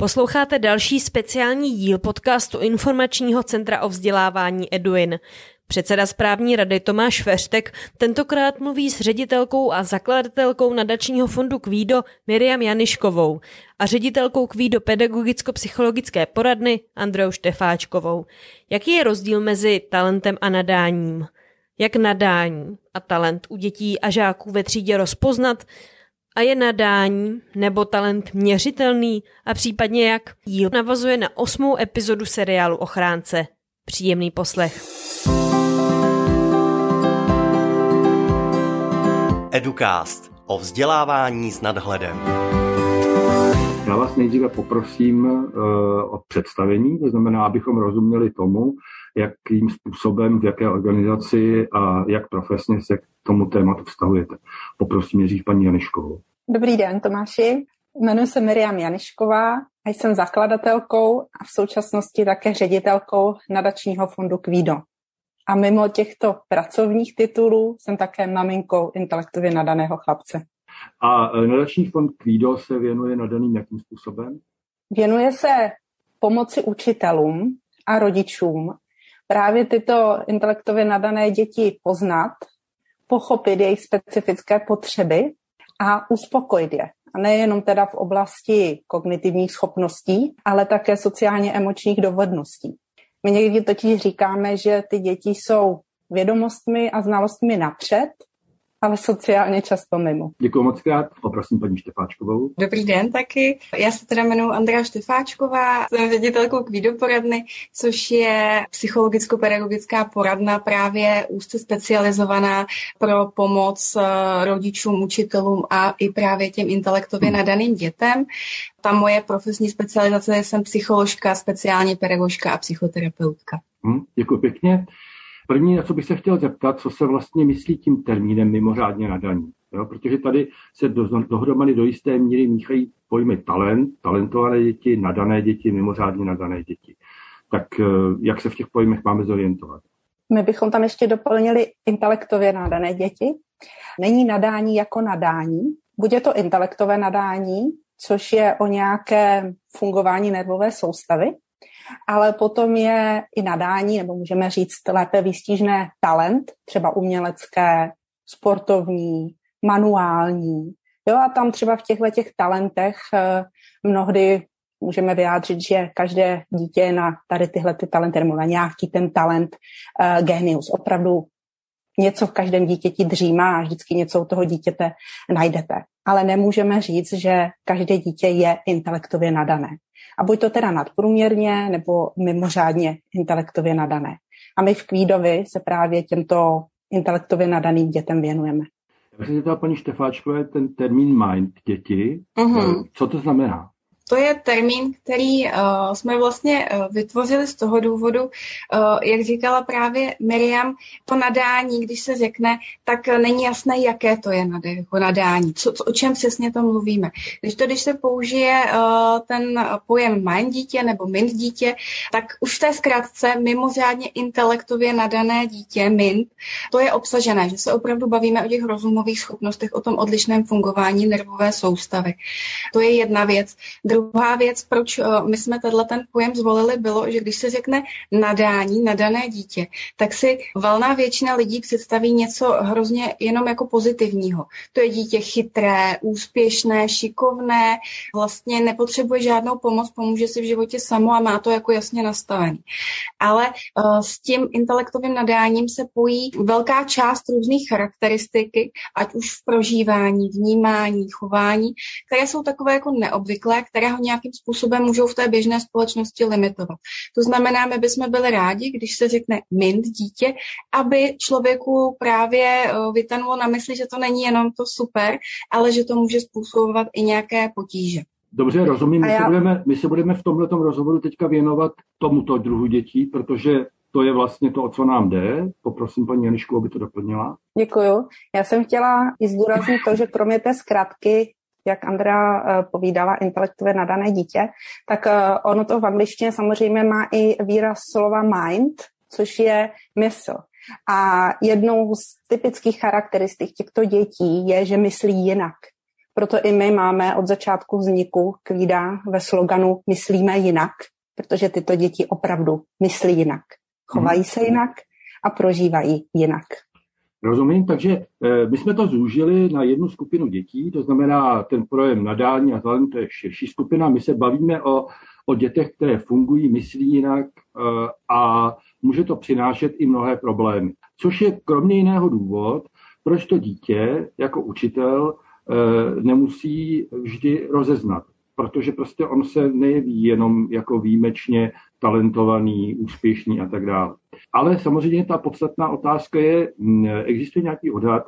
Posloucháte další speciální díl podcastu Informačního centra o vzdělávání Eduin. Předseda správní rady Tomáš Feštek tentokrát mluví s ředitelkou a zakladatelkou nadačního fondu Kvído Miriam Janiškovou a ředitelkou Kvído pedagogicko-psychologické poradny Andreou Štefáčkovou. Jaký je rozdíl mezi talentem a nadáním? Jak nadání a talent u dětí a žáků ve třídě rozpoznat? A je nadání nebo talent měřitelný a případně jak díl navazuje na osmou epizodu seriálu Ochránce. Příjemný poslech. Educast o vzdělávání s nadhledem. Já vás nejdříve poprosím uh, o představení, to znamená, abychom rozuměli tomu, jakým způsobem, v jaké organizaci a jak profesně se k tomu tématu vztahujete. Poprosím nejdřív paní Janiškovou. Dobrý den, Tomáši. Jmenuji se Miriam Janišková a jsem zakladatelkou a v současnosti také ředitelkou nadačního fondu Kvído. A mimo těchto pracovních titulů jsem také maminkou intelektově nadaného chlapce. A e, nadační fond Kvído se věnuje nadaným jakým způsobem? Věnuje se pomoci učitelům a rodičům právě tyto intelektově nadané děti poznat, pochopit jejich specifické potřeby a uspokojit je. A nejenom teda v oblasti kognitivních schopností, ale také sociálně emočních dovedností. My někdy totiž říkáme, že ty děti jsou vědomostmi a znalostmi napřed ale sociálně často mimo. Děkuji moc krát. Poprosím paní Štefáčkovou. Dobrý den taky. Já se teda jmenuji Andrea Štefáčková, jsem ředitelkou Kvídoporadny, což je psychologicko-pedagogická poradna právě úzce specializovaná pro pomoc eh, rodičům, učitelům a i právě těm intelektově hmm. nadaným dětem. Ta moje profesní specializace je jsem psycholožka, speciálně pedagožka a psychoterapeutka. Hmm, děkuji pěkně. První, na co bych se chtěl zeptat, co se vlastně myslí tím termínem mimořádně nadaní. Jo? Protože tady se do, dohromady do jisté míry míchají pojmy talent, talentované děti, nadané děti, mimořádně nadané děti. Tak eh, jak se v těch pojmech máme zorientovat? My bychom tam ještě doplnili intelektově nadané děti. Není nadání jako nadání. Bude to intelektové nadání, což je o nějaké fungování nervové soustavy, ale potom je i nadání, nebo můžeme říct lépe výstižné talent, třeba umělecké, sportovní, manuální. Jo, a tam třeba v těchto těch talentech eh, mnohdy můžeme vyjádřit, že každé dítě na tady tyhle ty talenty, nebo na nějaký ten talent uh, genius. Opravdu něco v každém dítěti dřímá a vždycky něco u toho dítěte najdete. Ale nemůžeme říct, že každé dítě je intelektově nadané a buď to teda nadprůměrně nebo mimořádně intelektově nadané. A my v Kvídovi se právě těmto intelektově nadaným dětem věnujeme. Já se zeptal paní Štefáčkové ten termín mind děti. Uh-huh. Co to znamená? To je termín, který uh, jsme vlastně uh, vytvořili z toho důvodu, uh, jak říkala právě Miriam, to nadání, když se řekne, tak není jasné, jaké to je jako nadání, co, co, o čem přesně to mluvíme. Když to, když se použije uh, ten pojem mind dítě nebo mint dítě, tak už v té zkrátce mimořádně intelektově nadané dítě, mint, to je obsažené, že se opravdu bavíme o těch rozumových schopnostech, o tom odlišném fungování nervové soustavy. To je jedna věc. Druhá věc, proč eh, my jsme tenhle ten pojem zvolili, bylo, že když se řekne nadání, nadané dítě, tak si valná většina lidí představí něco hrozně jenom jako pozitivního. To je dítě chytré, úspěšné, šikovné, vlastně nepotřebuje žádnou pomoc, pomůže si v životě samo a má to jako jasně nastavený. Ale uh, s tím intelektovým nadáním se pojí velká část různých charakteristiky, ať už v prožívání, vnímání, chování, které jsou takové jako neobvyklé, které ho nějakým způsobem můžou v té běžné společnosti limitovat. To znamená, my bychom byli rádi, když se řekne mint dítě, aby člověku právě eh, vytanulo na mysli, že to není jenom to super, ale že to může způsobovat i nějaké potíže. Dobře, rozumím. My, já... se budeme, my se budeme v tomhle rozhovoru teďka věnovat tomuto druhu dětí, protože to je vlastně to, o co nám jde. Poprosím paní Janišku, aby to doplnila. Děkuju. Já jsem chtěla i zdůraznit to, že kromě té zkratky jak Andrea eh, povídala, intelektově nadané dítě, tak eh, ono to v angličtině samozřejmě má i výraz slova mind, což je mysl. A jednou z typických charakteristik těchto dětí je, že myslí jinak. Proto i my máme od začátku vzniku kvída ve sloganu Myslíme jinak, protože tyto děti opravdu myslí jinak. Chovají se jinak a prožívají jinak. Rozumím, takže eh, my jsme to zúžili na jednu skupinu dětí, to znamená ten projem nadání a talent, to je širší skupina. My se bavíme o, o dětech, které fungují, myslí jinak eh, a může to přinášet i mnohé problémy. Což je kromě jiného důvod, proč to dítě jako učitel eh, nemusí vždy rozeznat protože prostě on se nejeví jenom jako výjimečně talentovaný, úspěšný a tak dále. Ale samozřejmě ta podstatná otázka je, existuje nějaký odhad,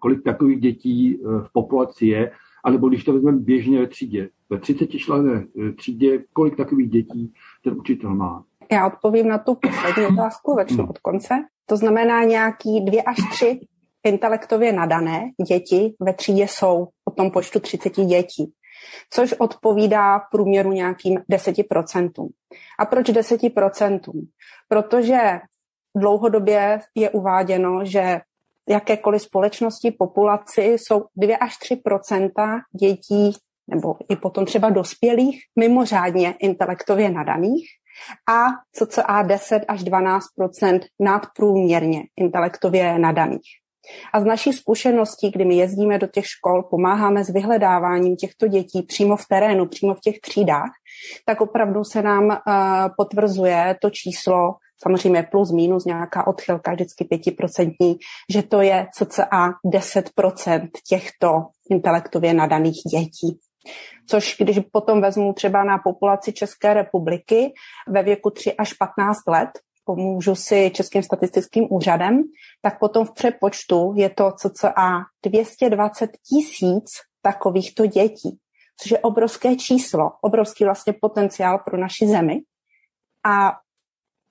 kolik takových dětí e, v populaci je, anebo když to vezmeme běžně ve třídě, ve 30 člené e, třídě, kolik takových dětí ten učitel má? Já odpovím na tu poslední otázku, začnu hmm. od konce. To znamená nějaký dvě až tři intelektově nadané děti ve třídě jsou o tom počtu 30 dětí což odpovídá v průměru nějakým 10%. A proč 10%? Protože dlouhodobě je uváděno, že jakékoliv společnosti, populaci jsou 2 až 3% dětí nebo i potom třeba dospělých, mimořádně intelektově nadaných a cca 10 až 12% nadprůměrně intelektově nadaných. A z naší zkušeností, kdy my jezdíme do těch škol, pomáháme s vyhledáváním těchto dětí přímo v terénu, přímo v těch třídách, tak opravdu se nám uh, potvrzuje to číslo, samozřejmě plus minus nějaká odchylka, vždycky pětiprocentní, že to je cca 10% těchto intelektově nadaných dětí. Což když potom vezmu třeba na populaci České republiky ve věku 3 až 15 let, pomůžu si Českým statistickým úřadem, tak potom v přepočtu je to cca 220 tisíc takovýchto dětí, což je obrovské číslo, obrovský vlastně potenciál pro naši zemi. A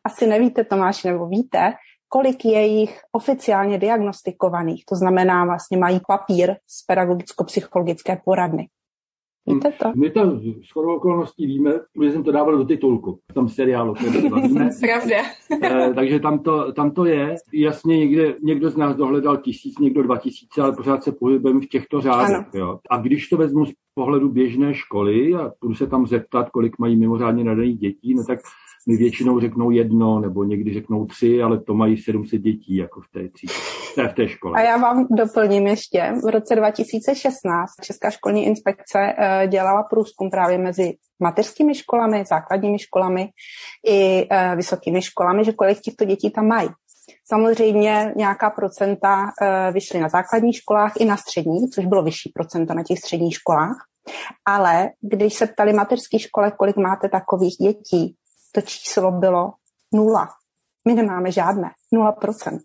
asi nevíte, Tomáš, nebo víte, kolik je jich oficiálně diagnostikovaných, to znamená vlastně mají papír z pedagogicko-psychologické poradny. Víte to? My to s chodou okolností víme, protože jsem to dával do titulku, v tom seriálu. Pravda. e, takže tam to, tam to je. Jasně někde, někdo z nás dohledal tisíc, někdo dva tisíce, ale pořád se pohybujeme v těchto řádech. Jo. A když to vezmu z pohledu běžné školy a budu se tam zeptat, kolik mají mimořádně nadaných dětí, no tak mi většinou řeknou jedno, nebo někdy řeknou tři, ale to mají 700 dětí jako v té třídě, v té škole. A já vám doplním ještě. V roce 2016 Česká školní inspekce eh, dělala průzkum právě mezi mateřskými školami, základními školami i eh, vysokými školami, že kolik těchto dětí tam mají. Samozřejmě nějaká procenta eh, vyšly na základních školách i na středních, což bylo vyšší procenta na těch středních školách. Ale když se ptali mateřských školek, kolik máte takových dětí, to číslo bylo nula. My nemáme žádné, nula procent.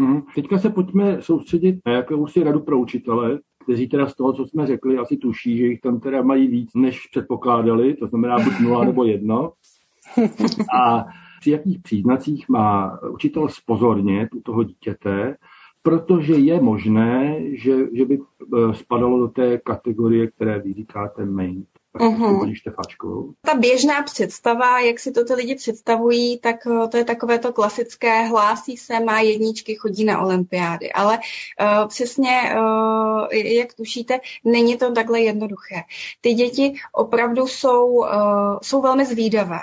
Mm, teďka se pojďme soustředit na jakousi radu pro učitele, kteří teda z toho, co jsme řekli, asi tuší, že jich tam teda mají víc, než předpokládali, to znamená buď nula nebo jedno. A při jakých příznacích má učitel spozornět u toho dítěte, protože je možné, že, že by eh, spadalo do té kategorie, které vy říkáte main. Uh-huh. Ta běžná představa, jak si to ty lidi představují, tak eh, to je takové to klasické, hlásí se, má jedničky, chodí na olympiády. Ale uh, přesně, uh, jak tušíte, není to takhle jednoduché. Ty děti opravdu jsou, uh, jsou velmi zvídavé.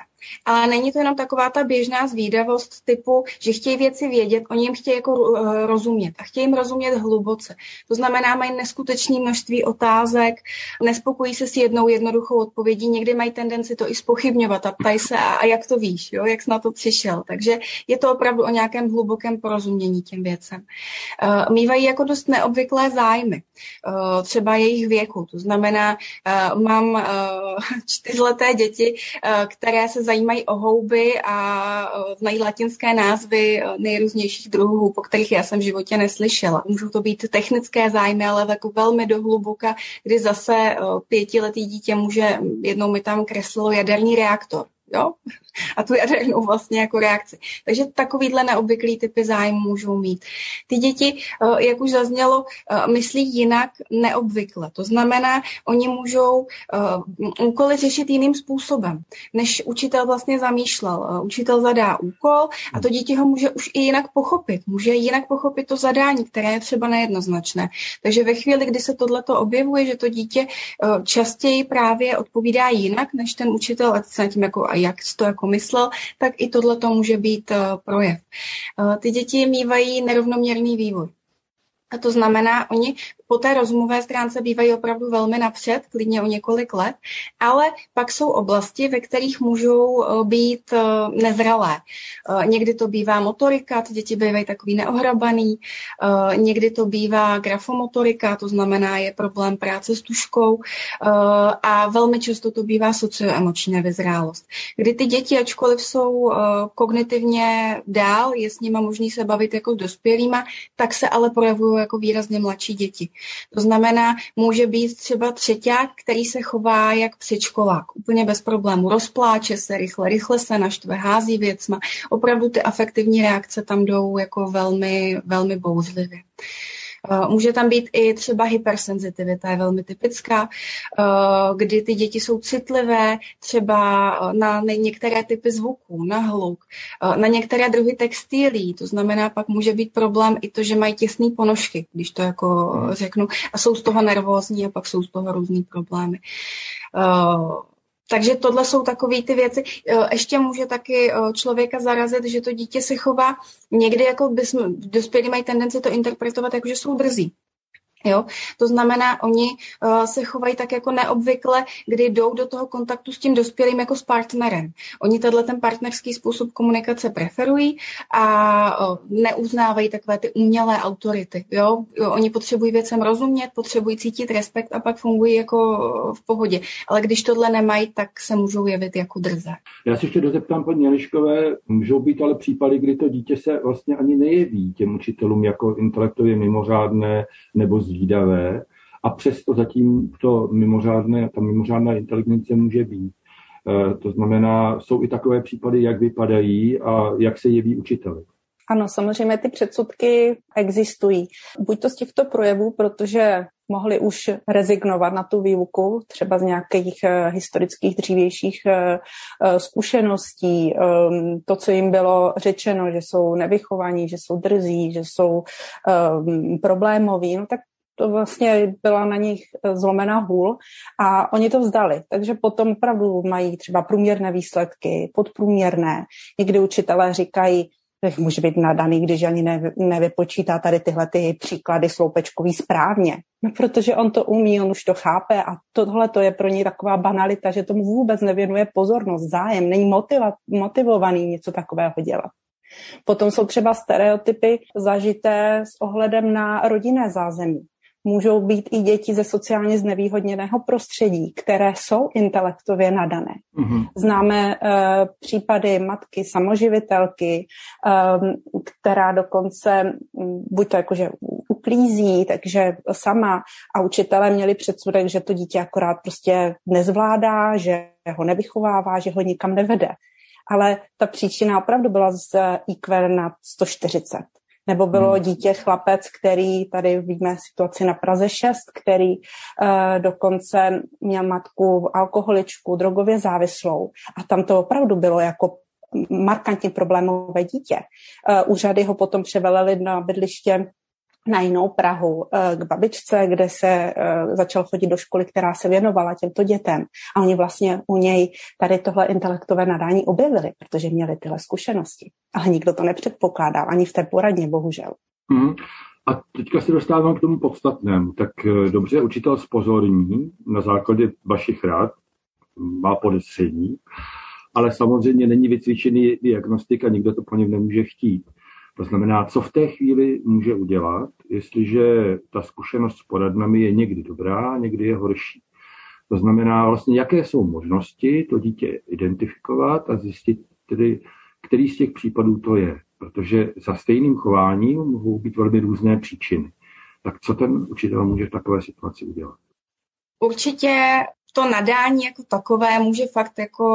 Ale není to jenom taková ta běžná zvídavost typu, že chtějí věci vědět, oni jim chtějí jako eh, rozumět a chtějí jim rozumět hluboce. To znamená, mají neskutečné množství otázek, nespokojí se s jednou jednoduchou odpovědí, někdy mají tendenci to i spochybňovat a ptají se, a, a jak to víš, jo, jak jsi na to přišel. Takže je to opravdu o nějakém hlubokém porozumění těm věcem. Uh, mývají jako dost neobvyklé zájmy, uh, třeba jejich věku. To znamená, mám čtyřleté děti, které se zajímají zajímají o houby a e, znají latinské názvy e, nejrůznějších druhů, po kterých já jsem v životě neslyšela. Můžou to být technické zájmy, ale jako velmi dohluboka, kdy zase e, pětiletý dítě může, jednou mi tam kreslilo jaderný reaktor jo? A tu jadernou vlastně jako reakci. Takže takovýhle neobvyklý typy zájmu můžou mít. Ty děti, eh, jak už zaznělo, eh, myslí jinak neobvykle. To znamená, oni můžou eh, úkoly řešit jiným způsobem, než učitel vlastně zamýšlel. Učitel zadá úkol a to dítě ho může už i jinak pochopit. Může jinak pochopit to zadání, které je třeba nejednoznačné. Takže ve chvíli, kdy se tohleto objevuje, že to dítě častěji právě odpovídá jinak, než ten učitel, a se tím jako, a jak to jako myslel, tak i tohle to může být projev. Ty děti mývají nerovnoměrný vývoj. A to znamená, oni po té rozumové stránce bývají opravdu velmi napřed, klidně o několik let, ale pak jsou oblasti, ve kterých můžou eh, být eh, nezralé. Eh, někdy to bývá motorika, ty děti bývají takový neohrabaný, někdy to bývá grafomotorika, to znamená je problém práce s tuškou a velmi často to bývá socioemoční nevyzrálost. Kdy ty děti, ačkoliv jsou kognitivně dál, je s nimi možný se bavit jako s dospělýma, tak se ale projevují jako výrazně mladší děti. To znamená, může být třeba třeťák, který se chová jak předškolák, úplně bez problému. Rozpláče se rychle, rychle se naštve, hází věcma. Opravdu ty afektivní reakce tam jdou jako velmi, velmi bouřlivě. Eh, může tam být i třeba hypersenzitivita, je velmi typická, eh, kdy ty děti jsou citlivé třeba eh, na některé typy zvuků, na hluk, na některé druhy textilí. To znamená, pak může být problém i to, že mají těsné ponožky, když to jako hmm. řeknu, a jsou z toho nervózní a pak jsou z toho různý problémy. Takže tohle jsou takové ty věci. E, ještě může taky e, člověka zarazit, že to dítě se chová někdy, jako bychom, dospělí mají tendenci to interpretovat jako, že jsou drzí. Jo? To znamená, oni uh, se chovají tak jako neobvykle, kdy jdou do toho kontaktu s tím dospělým jako s partnerem. Oni tenhle ten partnerský způsob komunikace preferují a uh, neuznávají takové ty umělé autority. Jo? Oni potřebují věcem rozumět, potřebují cítit respekt a pak fungují jako v pohodě. Ale když tohle nemají, tak se můžou jevit jako drze. Já si ještě dozeptám paní Janiškové, můžou být ale případy, kdy to dítě se vlastně ani nejeví těm učitelům jako intelektově mimořádné nebo z zvídavé a přesto zatím to mimořádné, ta mimořádná inteligence může být. E, to znamená, jsou i takové případy, jak vypadají a jak se jeví učiteli. Ano, samozřejmě ty předsudky existují. Buď to z těchto projevů, protože mohli už rezignovat na tu výuku, třeba z nějakých uh, historických dřívějších uh, zkušeností, um, to, co jim bylo řečeno, že jsou nevychovaní, že jsou drzí, že jsou um, problémoví, no tak to vlastně byla na nich eh, zlomená hůl a oni to vzdali. Takže potom opravdu mají třeba průměrné výsledky, podprůměrné. Někdy učitelé říkají, že může být nadaný, když ani nevy, nevypočítá tady tyhle ty příklady sloupečkový správně. No, protože on to umí, on už to chápe a tohle to je pro něj taková banalita, že tomu vůbec nevěnuje pozornost, zájem, není motiva, motivovaný něco takového dělat. Potom jsou třeba stereotypy zažité s ohledem na rodinné zázemí můžou být i děti ze sociálně znevýhodněného prostředí, které jsou intelektově nadané. Mm-hmm. Známe uh, případy matky samoživitelky, um, která dokonce um, buď to jakože uklízí, takže sama a učitelé měli předsudek, že to dítě akorát prostě nezvládá, že ho nevychovává, že ho nikam nevede. Ale ta příčina opravdu byla z IQ na 140. Nebo bylo hmm. dítě chlapec, který, tady vidíme situaci na Praze 6, který uh, dokonce měl matku alkoholičku, drogově závislou. A tam to opravdu bylo jako markantně problémové dítě. Uh, úřady ho potom převelili na bydliště na jinou Prahu eh, k babičce, kde se eh, začal chodit do školy, která se věnovala těmto dětem. A oni vlastně u něj tady tohle intelektové nadání objevili, protože měli tyhle zkušenosti. Ale nikdo to nepředpokládal, ani v té poradně, bohužel. Hmm. A teďka se dostávám k tomu podstatnému. Tak eh, dobře, učitel spozorní na základě vašich rád, má podezření, ale samozřejmě není vycvičený diagnostik a nikdo to po něm nemůže chtít. To znamená, co v té chvíli může udělat, jestliže ta zkušenost s poradnami je někdy dobrá, někdy je horší. To znamená vlastně, jaké jsou možnosti to dítě identifikovat a zjistit tedy, který z těch případů to je. Protože za stejným chováním mohou být velmi různé příčiny. Tak co ten učitel může v takové situaci udělat? Určitě to nadání jako takové může fakt jako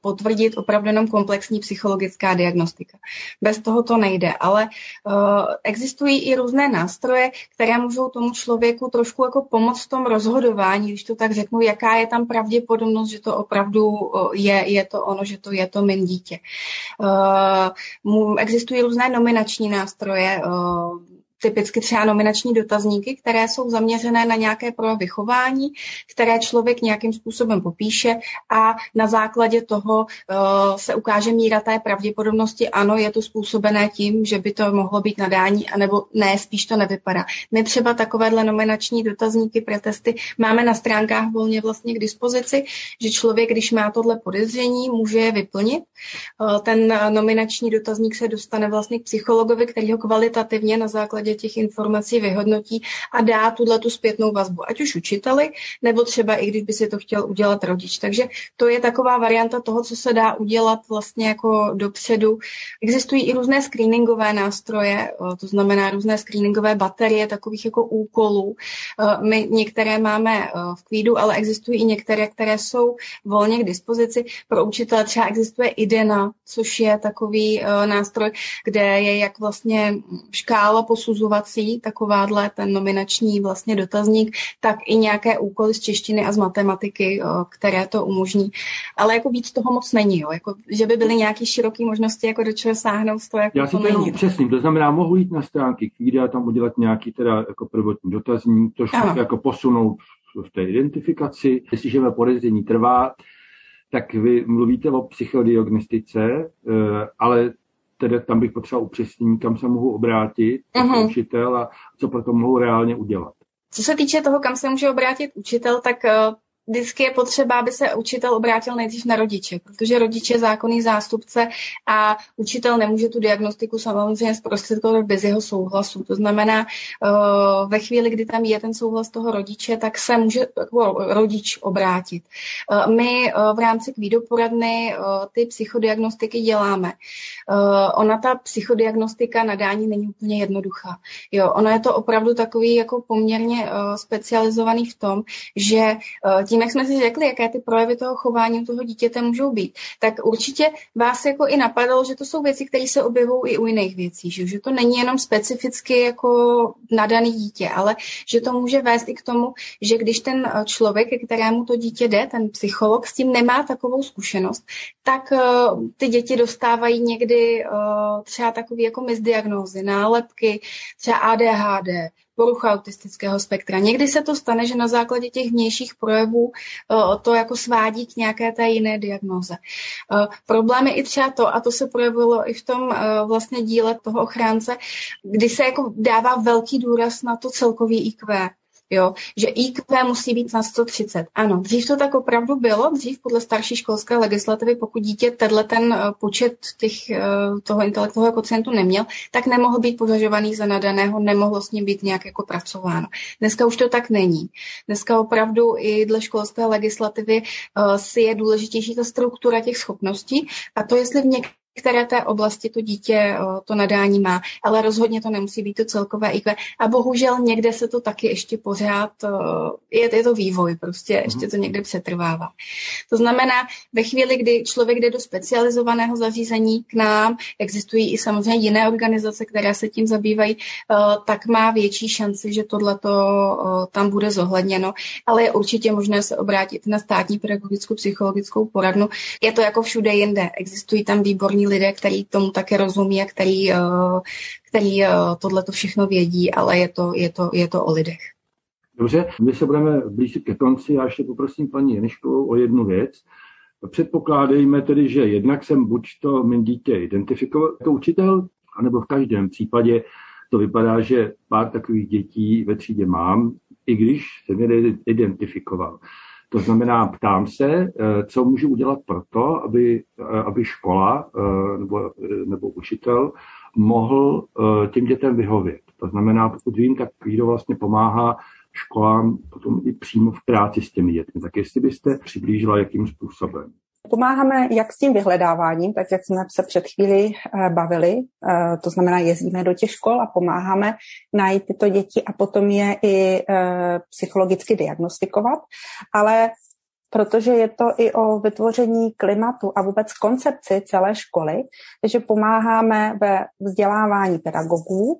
potvrdit opravdu jenom komplexní psychologická diagnostika. Bez toho to nejde, ale uh, existují i různé nástroje, které můžou tomu člověku trošku jako pomoct v tom rozhodování, když to tak řeknu, jaká je tam pravděpodobnost, že to opravdu je, je to ono, že to je to mým dítě. Uh, existují různé nominační nástroje, uh, typicky třeba nominační dotazníky, které jsou zaměřené na nějaké projevy chování, které člověk nějakým způsobem popíše a na základě toho uh, se ukáže míra té pravděpodobnosti, ano, je to způsobené tím, že by to mohlo být nadání, anebo ne, spíš to nevypadá. My třeba takovéhle nominační dotazníky, pretesty máme na stránkách volně vlastně k dispozici, že člověk, když má tohle podezření, může je vyplnit. Uh, ten nominační dotazník se dostane vlastně k psychologovi, který ho kvalitativně na základě základě těch informací vyhodnotí a dá tuhle tu zpětnou vazbu, ať už učiteli, nebo třeba i když by si to chtěl udělat rodič. Takže to je taková varianta toho, co se dá udělat vlastně jako dopředu. Existují i různé screeningové nástroje, to znamená různé screeningové baterie takových jako úkolů. My některé máme v kvídu, ale existují i některé, které jsou volně k dispozici. Pro učitele třeba existuje IDENA, což je takový nástroj, kde je jak vlastně škála posuzování posuzovací, takováhle ten nominační vlastně dotazník, tak i nějaké úkoly z češtiny a z matematiky, které to umožní. Ale jako víc toho moc není, jo. Jako, že by byly nějaké široké možnosti, jako do čeho sáhnout, to jako Já si to jenom upřesním, to znamená, mohu jít na stránky Kvída a tam udělat nějaký teda jako prvotní dotazník, trošku jako posunout v té identifikaci. Jestliže mé podezření trvá, tak vy mluvíte o psychodiagnostice, eh, ale tedy tam bych potřeboval upřesnění, kam se mohu obrátit uh-huh. učitel a co pro to mohu reálně udělat. Co se týče toho, kam se může obrátit učitel, tak eh, vždycky je potřeba, aby se učitel obrátil nejdřív na rodiče, protože rodiče je zákonný zástupce a učitel nemůže tu diagnostiku samozřejmě zprostředkovat bez jeho souhlasu. To znamená, eh, ve chvíli, kdy tam je ten souhlas toho rodiče, tak se může jako rodič obrátit. Eh, my eh, v rámci kvídoporadny ty psychodiagnostiky děláme. Ona ta psychodiagnostika nadání není úplně jednoduchá. Jo, ono je to opravdu takový jako poměrně specializovaný v tom, že tím tím, jak jsme si řekli, jaké ty projevy toho chování toho dítěte můžou být, tak určitě vás jako i napadalo, že to jsou věci, které se objevují i u jiných věcí, že, že to není jenom specificky jako nadaný dítě, ale že to může vést i k tomu, že když ten eh, člověk, kterému to dítě jde, ten psycholog, s tím nemá takovou zkušenost, tak uh, ty děti dostávají někdy uh, třeba takové jako misdiagnózy, nálepky, třeba ADHD, porucha autistického spektra. Někdy se to stane, že na základě těch vnějších projevů eh, to jako svádí k nějaké té jiné diagnoze. Eh, problém je i třeba to, a to se projevilo i v tom eh, vlastně díle toho ochránce, kdy se jako dává velký důraz na to celkový IQ jo, že IQ musí být na 130. Ano, dřív to tak opravdu bylo, dřív podle starší školské legislativy, pokud dítě tenhle ten eh, počet těch, eh, toho intelektového kocientu neměl, tak nemohl být považovaný za nadaného, nemohlo s ním být nějak jako pracováno. Dneska už to tak není. Dneska opravdu i dle školské legislativy uh, si je důležitější ta struktura těch schopností a to, jestli v něk- které té oblasti to dítě to nadání má, ale rozhodně to nemusí být to celkové IQ. A bohužel někde se to taky ještě pořád, je, je to vývoj, prostě mhm. ještě to někde přetrvává. To znamená, ve chvíli, kdy člověk jde do specializovaného zařízení k nám, existují i samozřejmě jiné organizace, které se tím zabývají, tak má větší šanci, že tohle tam bude zohledněno, ale je určitě možné se obrátit na státní pedagogickou psychologickou poradnu. Je to jako všude jinde. Existují tam výborní lidé, kteří tomu také rozumí a který, eh, který eh, tohle to všechno vědí, ale je to, je, to, je to o lidech. Dobře, my se budeme blížit ke konci. Já ještě poprosím paní Jeniškovou o jednu věc. Předpokládejme tedy, že jednak jsem buď to mým dítě identifikoval jako učitel, anebo v každém případě to vypadá, že pár takových dětí ve třídě mám, i když jsem je identifikoval. To znamená, ptám se, eh, co můžu udělat pro to, aby, eh, aby škola eh, nebo, nebo učitel mohl těm dětem vyhovět. To znamená, pokud vím, tak kdo vlastně pomáhá školám potom i přímo v práci s těmi dětmi. Tak jestli byste přiblížila, jakým způsobem. Pomáháme jak s tím vyhledáváním, tak jak jsme se před chvíli eh, bavili, eh, to znamená jezdíme do těch škol a pomáháme najít tyto děti a potom je i eh, psychologicky diagnostikovat, ale protože je to i o vytvoření klimatu a vůbec koncepci celé školy, takže pomáháme ve vzdělávání pedagogů,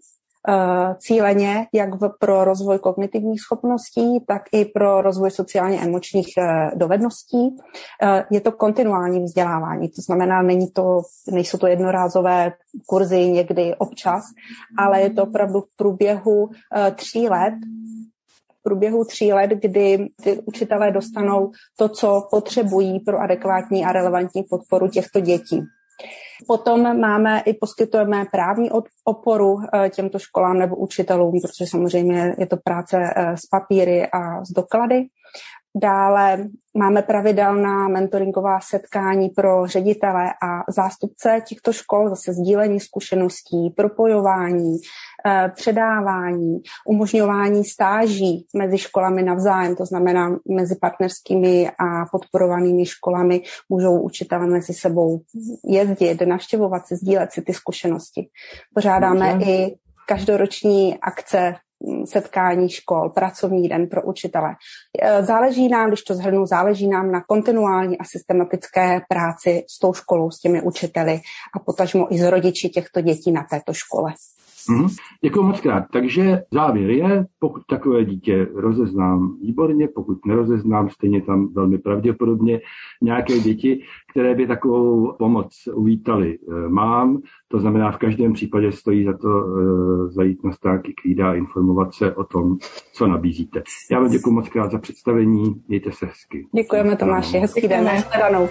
cíleně jak v, pro rozvoj kognitivních schopností, tak i pro rozvoj sociálně emočních eh, dovedností. Eh, je to kontinuální vzdělávání, to znamená, není to, nejsou to jednorázové kurzy někdy občas, ale je to opravdu v průběhu tří let v průběhu tří let, kdy ty učitelé dostanou to, co potřebují pro adekvátní a relevantní podporu těchto dětí. Potom máme i poskytujeme právní oporu eh, těmto školám nebo učitelům, protože samozřejmě je to práce eh, s papíry a s doklady. Dále máme pravidelná mentoringová setkání pro ředitele a zástupce těchto škol, zase sdílení zkušeností, propojování, předávání, umožňování stáží mezi školami navzájem, to znamená mezi partnerskými a podporovanými školami můžou učitelé mezi sebou jezdit, navštěvovat si, sdílet si ty zkušenosti. Pořádáme Může. i každoroční akce setkání škol, pracovní den pro učitele. E, záleží nám, když to zhrnu, záleží nám na kontinuální a systematické práci s tou školou, s těmi učiteli a potažmo i s rodiči těchto dětí na této škole. Mm-hmm. Děkuji moc krát. Takže závěr je, pokud takové dítě rozeznám výborně, pokud nerozeznám, stejně tam velmi pravděpodobně nějaké děti, které by takovou pomoc uvítali, eh, mám. To znamená, v každém případě stojí za to uh, zajít na stránky Kvída a informovat se o tom, co nabízíte. Já vám děkuji moc krát za představení, mějte se hezky. Děkujeme Tomáši, hezký den, nashledanou.